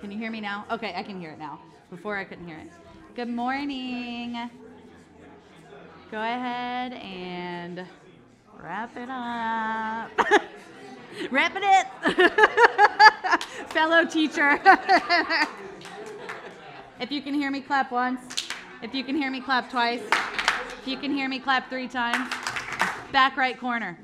Can you hear me now? Okay, I can hear it now. Before I couldn't hear it. Good morning. Go ahead and wrap it up. wrap it. Fellow teacher. if you can hear me, clap once. If you can hear me, clap twice. If you can hear me, clap three times. Back right corner.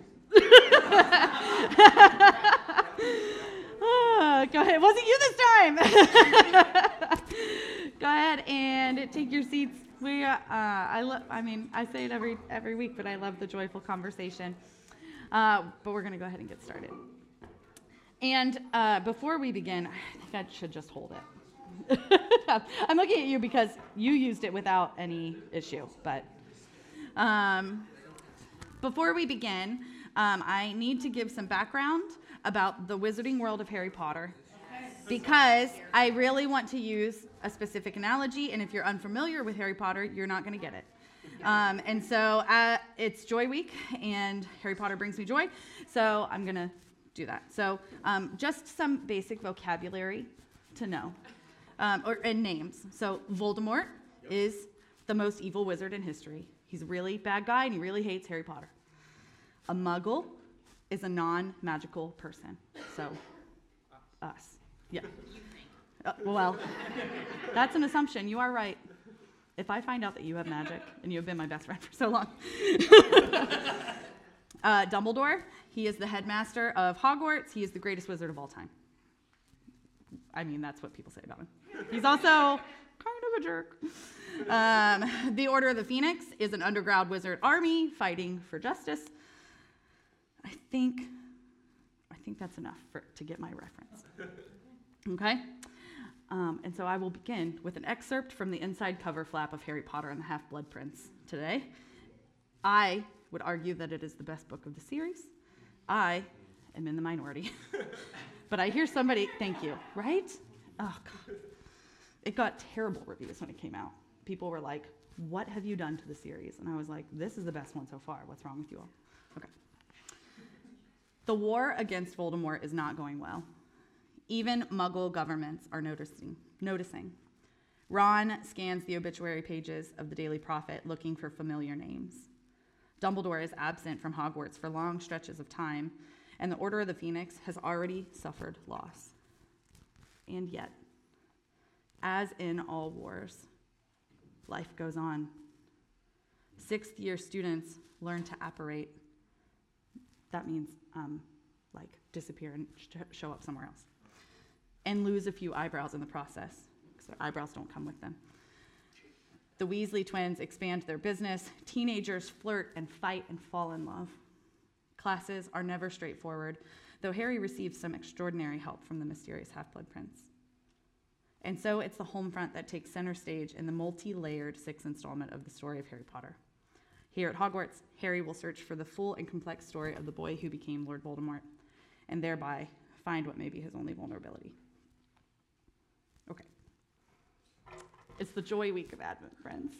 Oh, go ahead. It wasn't you this time. go ahead and take your seats. We, uh, I love. I mean, I say it every every week, but I love the joyful conversation. Uh, but we're to go ahead and get started. And uh, before we begin, I think I should just hold it. I'm looking at you because you used it without any issue. But um, before we begin, um, I need to give some background about the wizarding world of Harry Potter because I really want to use a specific analogy, and if you're unfamiliar with Harry Potter, you're not going to get it. Um, and so uh, it's Joy Week, and Harry Potter brings me joy, so I'm going to do that. So um, just some basic vocabulary to know, um, or and names. So Voldemort is the most evil wizard in history. He's a really bad guy, and he really hates Harry Potter. A Muggle is a non-magical person. So us. Yeah. Uh, well, that's an assumption. You are right. If I find out that you have magic and you have been my best friend for so long. uh, Dumbledore, he is the headmaster of Hogwarts. He is the greatest wizard of all time. I mean, that's what people say about him. He's also kind of a jerk. Um, the Order of the Phoenix is an underground wizard army fighting for justice. I think, I think that's enough for, to get my reference. Okay? Um, and so I will begin with an excerpt from the inside cover flap of Harry Potter and the Half Blood Prince today. I would argue that it is the best book of the series. I am in the minority. but I hear somebody, thank you, right? Oh, God. It got terrible reviews when it came out. People were like, What have you done to the series? And I was like, This is the best one so far. What's wrong with you all? Okay. The war against Voldemort is not going well. Even Muggle governments are noticing. noticing. Ron scans the obituary pages of the Daily Prophet looking for familiar names. Dumbledore is absent from Hogwarts for long stretches of time, and the Order of the Phoenix has already suffered loss. And yet, as in all wars, life goes on. Sixth year students learn to apparate. That means um, like disappear and sh- show up somewhere else and lose a few eyebrows in the process because their eyebrows don't come with them. The Weasley twins expand their business. Teenagers flirt and fight and fall in love. Classes are never straightforward, though Harry receives some extraordinary help from the mysterious half blood prince. And so it's the home front that takes center stage in the multi layered sixth installment of the story of Harry Potter. Here at Hogwarts, Harry will search for the full and complex story of the boy who became Lord Voldemort, and thereby find what may be his only vulnerability. Okay. It's the joy week of Advent, friends.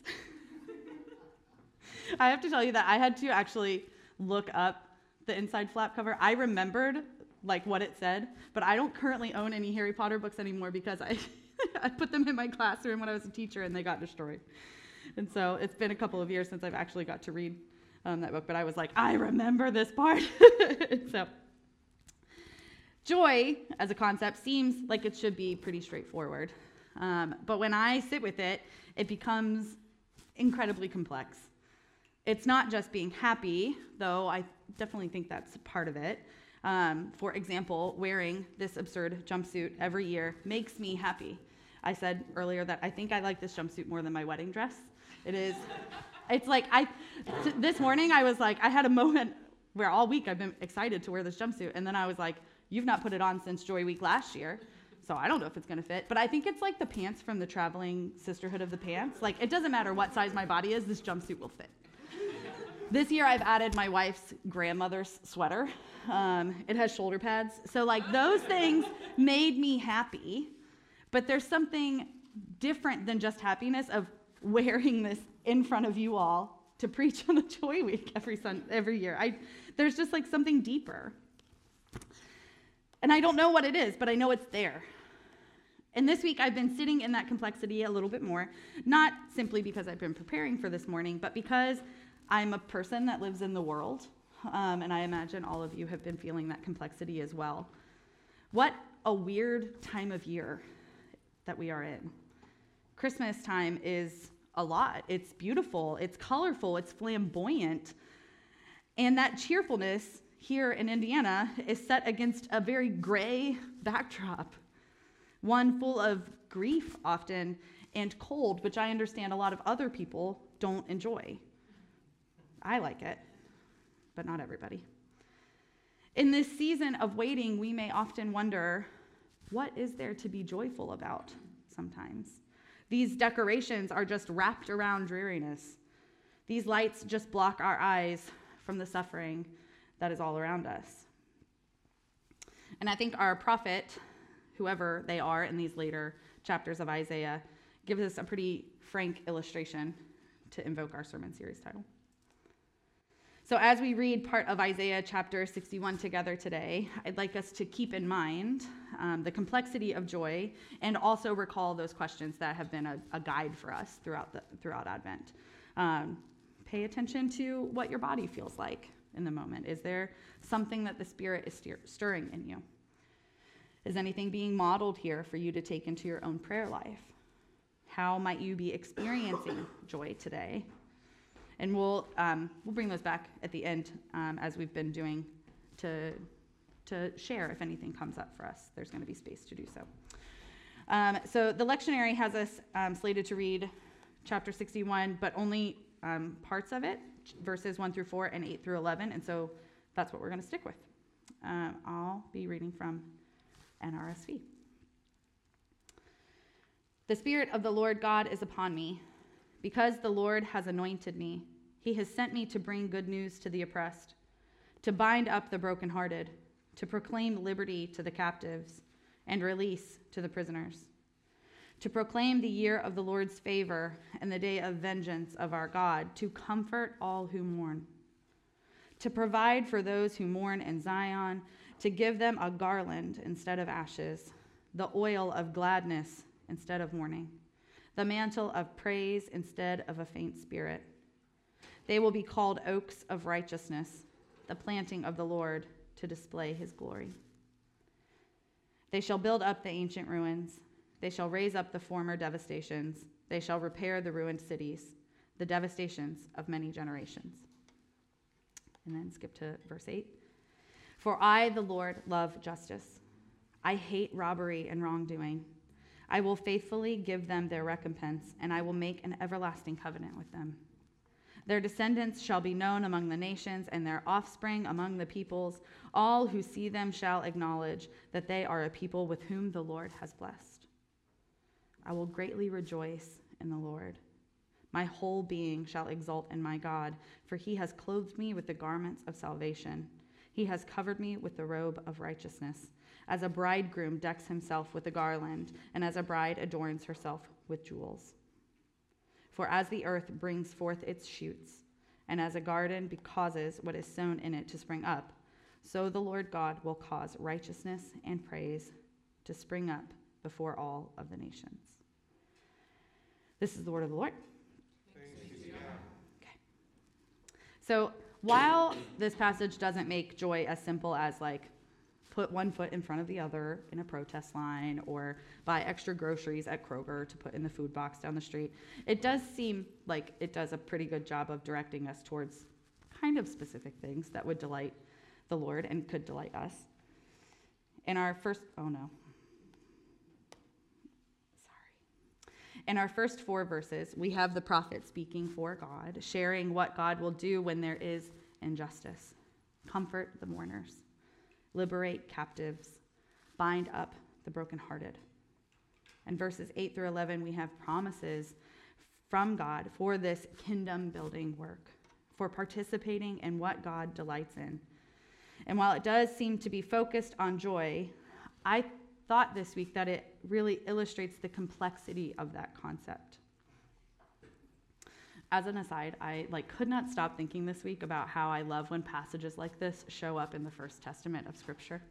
I have to tell you that I had to actually look up the inside flap cover. I remembered like what it said, but I don't currently own any Harry Potter books anymore because I I put them in my classroom when I was a teacher and they got destroyed. And so it's been a couple of years since I've actually got to read um, that book, but I was like, I remember this part. so Joy, as a concept, seems like it should be pretty straightforward. Um, but when I sit with it, it becomes incredibly complex. It's not just being happy, though I definitely think that's part of it. Um, for example, wearing this absurd jumpsuit every year makes me happy. I said earlier that I think I like this jumpsuit more than my wedding dress. It is, it's like I, t- this morning I was like, I had a moment where all week I've been excited to wear this jumpsuit, and then I was like, You've not put it on since Joy Week last year. So I don't know if it's going to fit, but I think it's like the pants from the traveling sisterhood of the pants. Like it doesn't matter what size my body is, this jumpsuit will fit. this year I've added my wife's grandmother's sweater. Um, it has shoulder pads. So like those things made me happy, but there's something different than just happiness of wearing this in front of you all to preach on the Joy Week every sun every year. I, there's just like something deeper. And I don't know what it is, but I know it's there. And this week, I've been sitting in that complexity a little bit more, not simply because I've been preparing for this morning, but because I'm a person that lives in the world. Um, and I imagine all of you have been feeling that complexity as well. What a weird time of year that we are in. Christmas time is a lot. It's beautiful, it's colorful, it's flamboyant. And that cheerfulness here in Indiana is set against a very gray backdrop, one full of grief often and cold, which I understand a lot of other people don't enjoy. I like it, but not everybody. In this season of waiting, we may often wonder what is there to be joyful about sometimes? These decorations are just wrapped around dreariness. These lights just block our eyes from the suffering that is all around us. And I think our prophet, whoever they are in these later chapters of Isaiah, gives us a pretty frank illustration to invoke our sermon series title. So, as we read part of Isaiah chapter 61 together today, I'd like us to keep in mind um, the complexity of joy and also recall those questions that have been a, a guide for us throughout, the, throughout Advent. Um, pay attention to what your body feels like in the moment. Is there something that the Spirit is stirring in you? Is anything being modeled here for you to take into your own prayer life? How might you be experiencing joy today? And we'll, um, we'll bring those back at the end um, as we've been doing to, to share if anything comes up for us. There's going to be space to do so. Um, so the lectionary has us um, slated to read chapter 61, but only um, parts of it, verses 1 through 4 and 8 through 11. And so that's what we're going to stick with. Um, I'll be reading from NRSV. The Spirit of the Lord God is upon me because the Lord has anointed me, he has sent me to bring good news to the oppressed, to bind up the brokenhearted, to proclaim liberty to the captives, and release to the prisoners, to proclaim the year of the Lord's favor and the day of vengeance of our God, to comfort all who mourn, to provide for those who mourn in Zion, to give them a garland instead of ashes, the oil of gladness instead of mourning the mantle of praise instead of a faint spirit. They will be called oaks of righteousness, the planting of the Lord to display his glory. They shall build up the ancient ruins. They shall raise up the former devastations. They shall repair the ruined cities, the devastations of many generations. And then skip to verse 8. For I, the Lord, love justice. I hate robbery and wrongdoing. I will faithfully give them their recompense, and I will make an everlasting covenant with them. Their descendants shall be known among the nations, and their offspring among the peoples. All who see them shall acknowledge that they are a people with whom the Lord has blessed. I will greatly rejoice in the Lord. My whole being shall exult in my God, for he has clothed me with the garments of salvation. He has covered me with the robe of righteousness as a bridegroom decks himself with a garland, and as a bride adorns herself with jewels. For as the earth brings forth its shoots, and as a garden causes what is sown in it to spring up, so the Lord God will cause righteousness and praise to spring up before all of the nations. This is the word of the Lord. Okay. So while this passage doesn't make joy as simple as like put one foot in front of the other in a protest line or buy extra groceries at Kroger to put in the food box down the street. It does seem like it does a pretty good job of directing us towards kind of specific things that would delight the Lord and could delight us. In our first, oh no. Sorry. In our first four verses, we have the prophet speaking for God, sharing what God will do when there is injustice, comfort the mourners liberate captives, bind up the brokenhearted. And verses 8 through 11, we have promises from God for this kingdom building work, for participating in what God delights in. And while it does seem to be focused on joy, I thought this week that it really illustrates the complexity of that concept as an aside, I like could not stop thinking this week about how I love when passages like this show up in the First Testament of Scripture.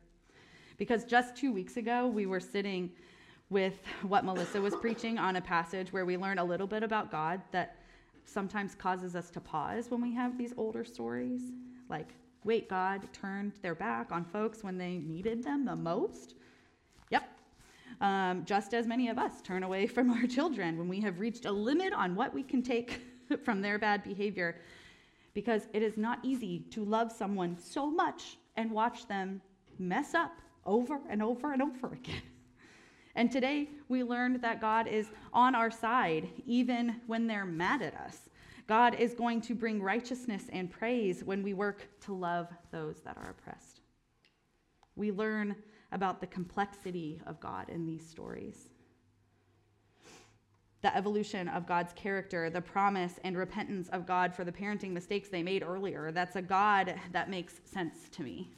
Because just two weeks ago, we were sitting with what Melissa was preaching on a passage where we learn a little bit about God that sometimes causes us to pause when we have these older stories. Like, wait, God turned their back on folks when they needed them the most? Yep. Um, just as many of us turn away from our children when we have reached a limit on what we can take from their bad behavior, because it is not easy to love someone so much and watch them mess up over and over and over again. And today we learned that God is on our side even when they're mad at us. God is going to bring righteousness and praise when we work to love those that are oppressed. We learn about the complexity of God in these stories. The evolution of God's character, the promise and repentance of God for the parenting mistakes they made earlier. That's a God that makes sense to me.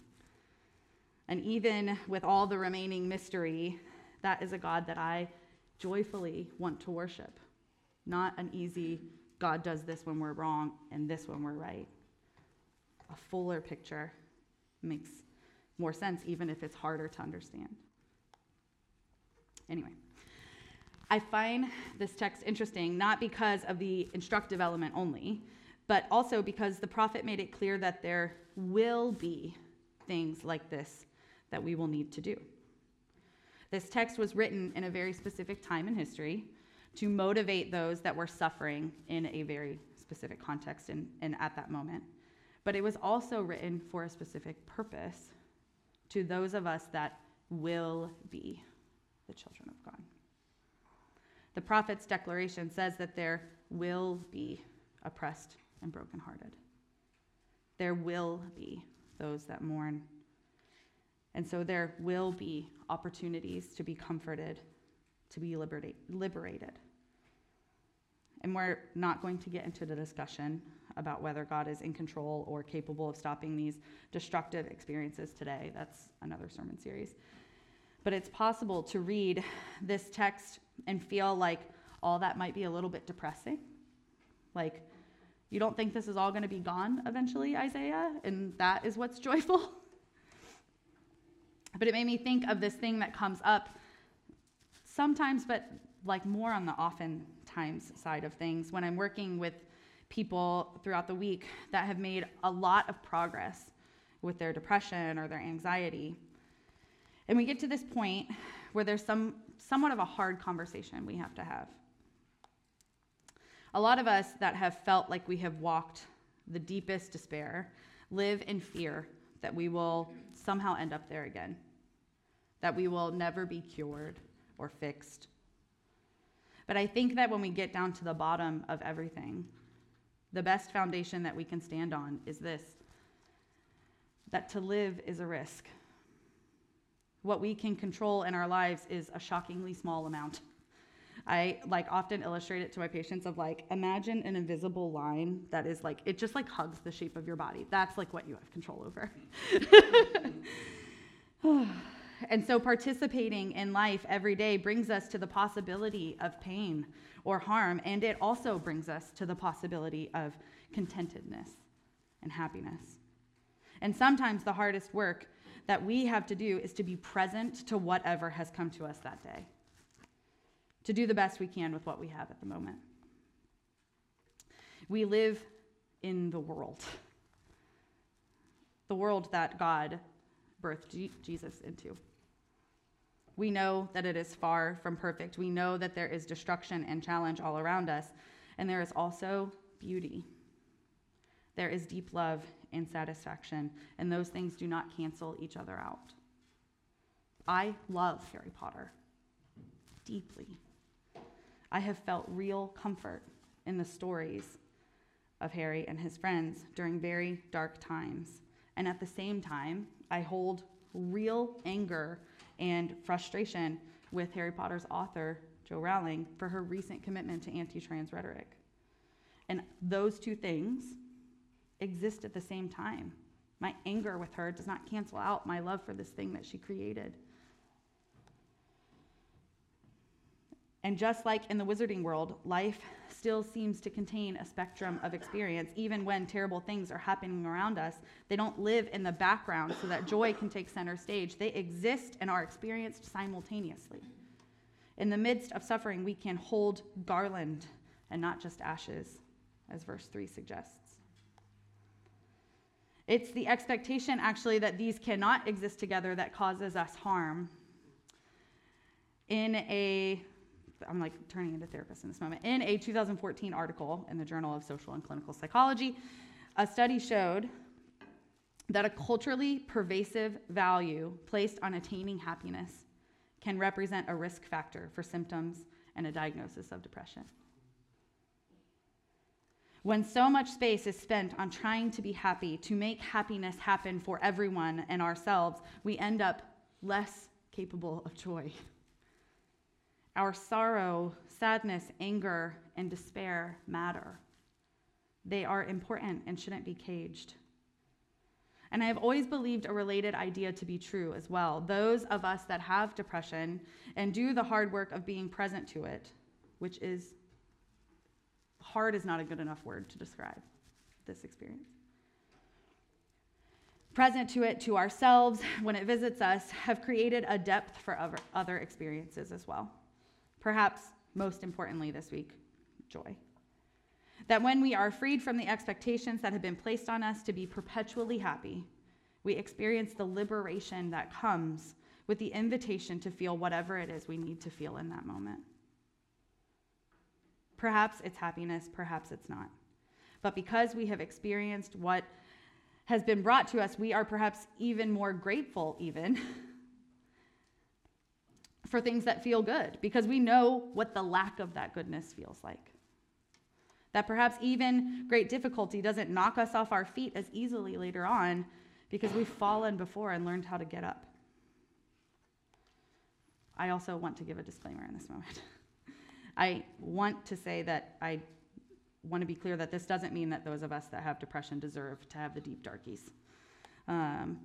And even with all the remaining mystery, that is a God that I joyfully want to worship. Not an easy, God does this when we're wrong and this when we're right. A fuller picture makes more sense, even if it's harder to understand. Anyway, I find this text interesting not because of the instructive element only, but also because the prophet made it clear that there will be things like this that we will need to do. This text was written in a very specific time in history to motivate those that were suffering in a very specific context and, and at that moment. But it was also written for a specific purpose to those of us that will be the children of God. The prophet's declaration says that there will be oppressed and brokenhearted. There will be those that mourn and so there will be opportunities to be comforted, to be liberated. And we're not going to get into the discussion about whether God is in control or capable of stopping these destructive experiences today. That's another sermon series. But it's possible to read this text and feel like all that might be a little bit depressing. Like, you don't think this is all going to be gone eventually, Isaiah? And that is what's joyful? But it made me think of this thing that comes up sometimes, but like more on the oftentimes side of things when I'm working with people throughout the week that have made a lot of progress with their depression or their anxiety. And we get to this point where there's some somewhat of a hard conversation we have to have. A lot of us that have felt like we have walked the deepest despair live in fear that we will somehow end up there again that we will never be cured or fixed. But I think that when we get down to the bottom of everything, the best foundation that we can stand on is this that to live is a risk. What we can control in our lives is a shockingly small amount. I like often illustrate it to my patients of like imagine an invisible line that is like it just like hugs the shape of your body. That's like what you have control over. And so participating in life every day brings us to the possibility of pain or harm, and it also brings us to the possibility of contentedness and happiness. And sometimes the hardest work that we have to do is to be present to whatever has come to us that day, to do the best we can with what we have at the moment. We live in the world, the world that God birthed Jesus into. We know that it is far from perfect. We know that there is destruction and challenge all around us, and there is also beauty. There is deep love and satisfaction, and those things do not cancel each other out. I love Harry Potter deeply. I have felt real comfort in the stories of Harry and his friends during very dark times. And at the same time, I hold real anger and frustration with Harry Potter's author, Jo Rowling, for her recent commitment to anti trans rhetoric. And those two things exist at the same time. My anger with her does not cancel out my love for this thing that she created. And just like in the wizarding world, life still seems to contain a spectrum of experience. Even when terrible things are happening around us, they don't live in the background so that joy can take center stage. They exist and are experienced simultaneously. In the midst of suffering, we can hold garland and not just ashes, as verse 3 suggests. It's the expectation, actually, that these cannot exist together that causes us harm. In a, I'm like turning into therapist in this moment, in a 2014 article in the Journal of Social and Clinical Psychology, a study showed that a culturally pervasive value placed on attaining happiness can represent a risk factor for symptoms and a diagnosis of depression. When so much space is spent on trying to be happy, to make happiness happen for everyone and ourselves, we end up less capable of joy. Our sorrow, sadness, anger, and despair matter. They are important and shouldn't be caged. And I have always believed a related idea to be true as well. Those of us that have depression and do the hard work of being present to it, which is hard is not a good enough word to describe this experience. Present to it, to ourselves, when it visits us, have created a depth for other experiences as well. Perhaps most importantly this week, joy. That when we are freed from the expectations that have been placed on us to be perpetually happy, we experience the liberation that comes with the invitation to feel whatever it is we need to feel in that moment. Perhaps it's happiness, perhaps it's not. But because we have experienced what has been brought to us, we are perhaps even more grateful, even for things that feel good, because we know what the lack of that goodness feels like. That perhaps even great difficulty doesn't knock us off our feet as easily later on because we've fallen before and learned how to get up. I also want to give a disclaimer in this moment. I want to say that I want to be clear that this doesn't mean that those of us that have depression deserve to have the deep darkies. Um,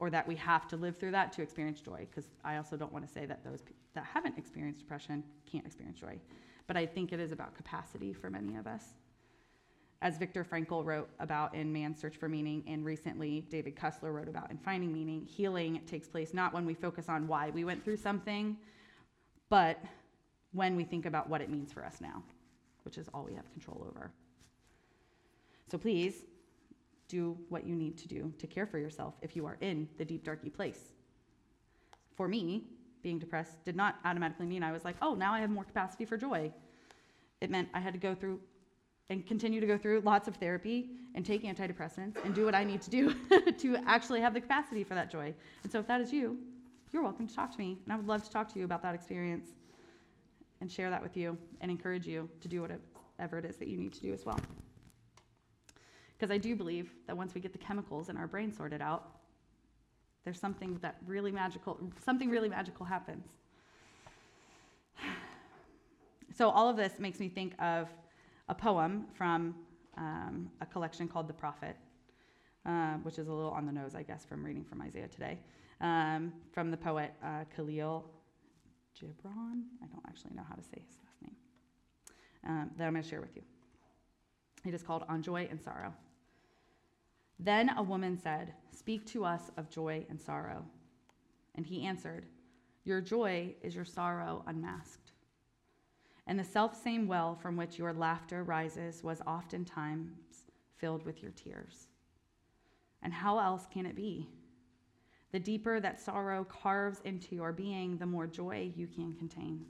or that we have to live through that to experience joy, because I also don't want to say that those that haven't experienced depression can't experience joy. But I think it is about capacity for many of us as Viktor Frankl wrote about in Man's Search for Meaning, and recently David Kessler wrote about in Finding Meaning, healing takes place not when we focus on why we went through something, but when we think about what it means for us now, which is all we have control over. So please do what you need to do to care for yourself if you are in the deep, darky place. For me, being depressed did not automatically mean I was like, oh, now I have more capacity for joy. It meant I had to go through and continue to go through lots of therapy and take antidepressants and do what I need to do to actually have the capacity for that joy. And so if that is you, you're welcome to talk to me. And I would love to talk to you about that experience and share that with you and encourage you to do whatever it is that you need to do as well. Because I do believe that once we get the chemicals in our brain sorted out, there's something that really magical, something really magical happens. So all of this makes me think of a poem from um, a collection called The Prophet, uh, which is a little on the nose, I guess, from reading from Isaiah today, um, from the poet uh, Khalil Gibran. I don't actually know how to say his last name, um, that I'm going to share with you. It is called On Joy and Sorrow. Then a woman said, Speak to us of joy and sorrow. And he answered, Your joy is your sorrow unmasked and the self-same well from which your laughter rises was oftentimes filled with your tears. And how else can it be? The deeper that sorrow carves into your being, the more joy you can contain.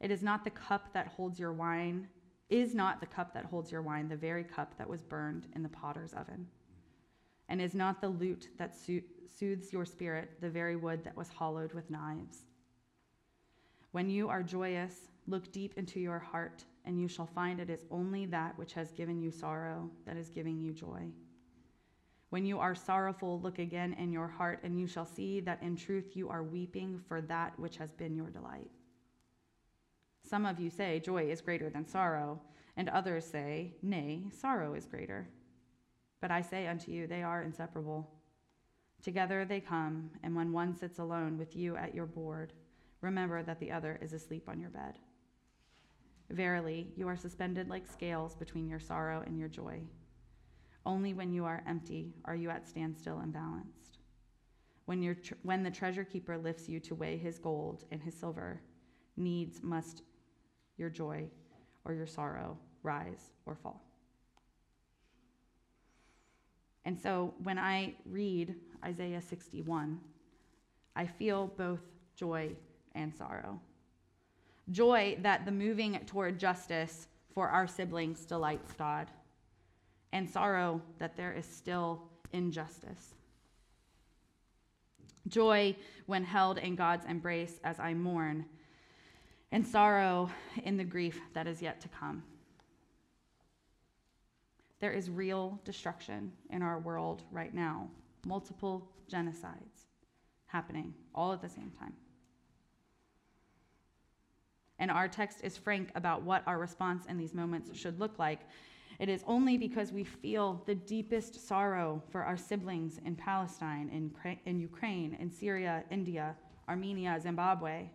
It is not the cup that holds your wine, is not the cup that holds your wine, the very cup that was burned in the potter's oven. And is not the lute that soothes your spirit, the very wood that was hollowed with knives. When you are joyous, Look deep into your heart, and you shall find it is only that which has given you sorrow that is giving you joy. When you are sorrowful, look again in your heart, and you shall see that in truth you are weeping for that which has been your delight. Some of you say, Joy is greater than sorrow, and others say, Nay, sorrow is greater. But I say unto you, they are inseparable. Together they come, and when one sits alone with you at your board, remember that the other is asleep on your bed. Verily, you are suspended like scales between your sorrow and your joy. Only when you are empty are you at standstill and balanced. When, tr- when the treasure keeper lifts you to weigh his gold and his silver, needs must your joy or your sorrow rise or fall. And so when I read Isaiah 61, I feel both joy and sorrow. Joy that the moving toward justice for our siblings delights God, and sorrow that there is still injustice. Joy when held in God's embrace as I mourn, and sorrow in the grief that is yet to come. There is real destruction in our world right now, multiple genocides happening all at the same time. And our text is frank about what our response in these moments should look like. It is only because we feel the deepest sorrow for our siblings in Palestine, in, in Ukraine, in Syria, India, Armenia, Zimbabwe.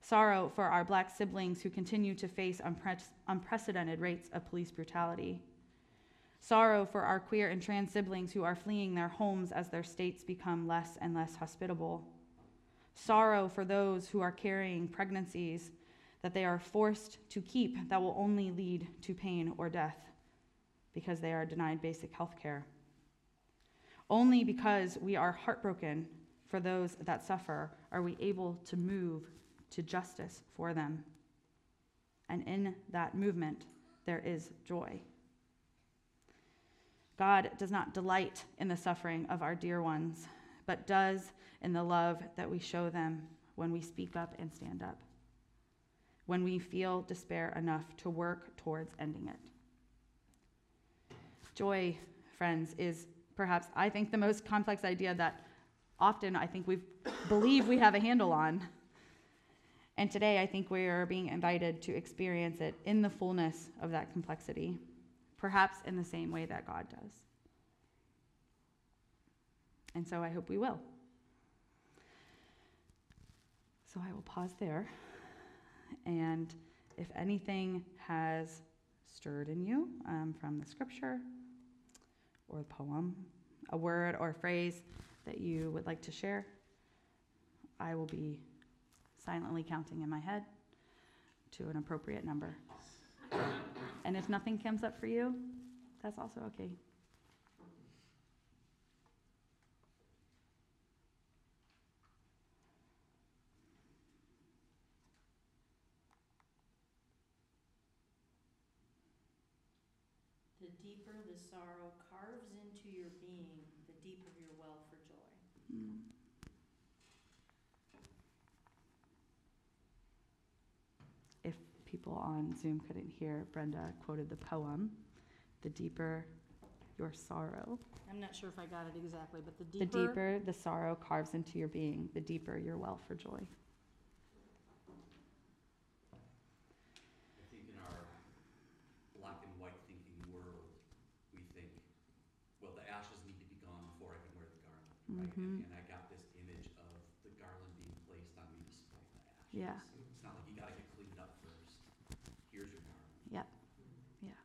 Sorrow for our black siblings who continue to face unpre- unprecedented rates of police brutality. Sorrow for our queer and trans siblings who are fleeing their homes as their states become less and less hospitable. Sorrow for those who are carrying pregnancies that they are forced to keep that will only lead to pain or death because they are denied basic health care. Only because we are heartbroken for those that suffer are we able to move to justice for them. And in that movement, there is joy. God does not delight in the suffering of our dear ones, but does in the love that we show them when we speak up and stand up when we feel despair enough to work towards ending it. Joy, friends, is perhaps, I think, the most complex idea that often I think we believe we have a handle on. And today, I think we are being invited to experience it in the fullness of that complexity, perhaps in the same way that God does. And so I hope we will. So I will pause there. And if anything has stirred in you um, from the scripture or poem, a word or phrase that you would like to share, I will be silently counting in my head to an appropriate number. And if nothing comes up for you, that's also okay. The deeper the sorrow your being, the deeper your well for joy. Mm. If people on Zoom couldn't hear, Brenda quoted the poem, The Deeper Your Sorrow. I'm not sure if I got it exactly, but the deeper. The deeper the sorrow carves into your being, the deeper your well for joy. Mm-hmm. And I got this image of the garland being placed on me despite the ashes. Yeah. It's not like you gotta get cleaned up first. Here's your garland. Yep. Yeah.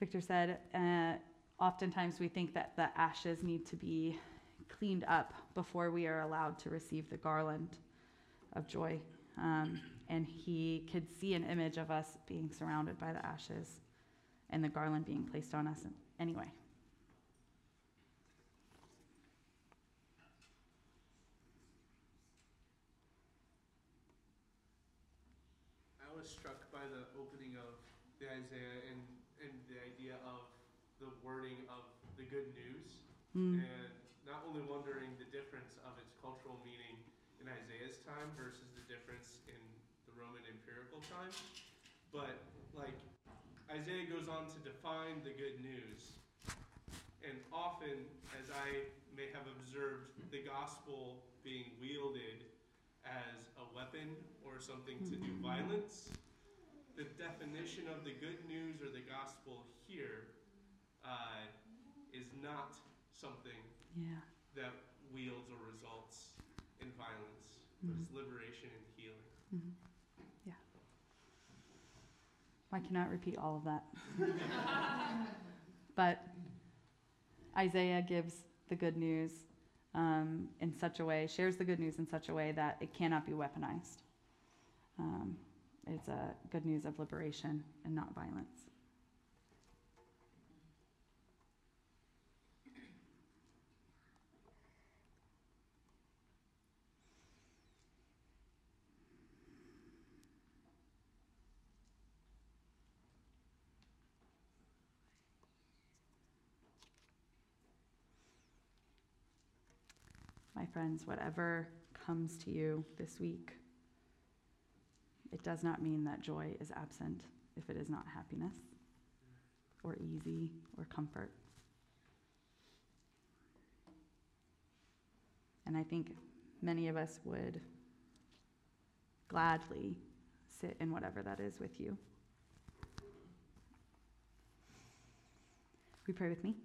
Victor said, uh, oftentimes we think that the ashes need to be cleaned up before we are allowed to receive the garland of joy. Um, and he could see an image of us being surrounded by the ashes and the garland being placed on us anyway. was struck by the opening of the Isaiah and, and the idea of the wording of the good news, mm. and not only wondering the difference of its cultural meaning in Isaiah's time versus the difference in the Roman empirical time, but like Isaiah goes on to define the good news. And often, as I may have observed, the gospel being wielded as a weapon or something to do violence. The definition of the good news or the gospel here uh, is not something yeah. that wields or results in violence, mm-hmm. but it's liberation and healing. Mm-hmm. Yeah. I cannot repeat all of that. but Isaiah gives the good news um, in such a way, shares the good news in such a way that it cannot be weaponized. Um, it's a good news of liberation and not violence. My friends, whatever comes to you this week, it does not mean that joy is absent if it is not happiness or easy or comfort. And I think many of us would gladly sit in whatever that is with you. We pray with me.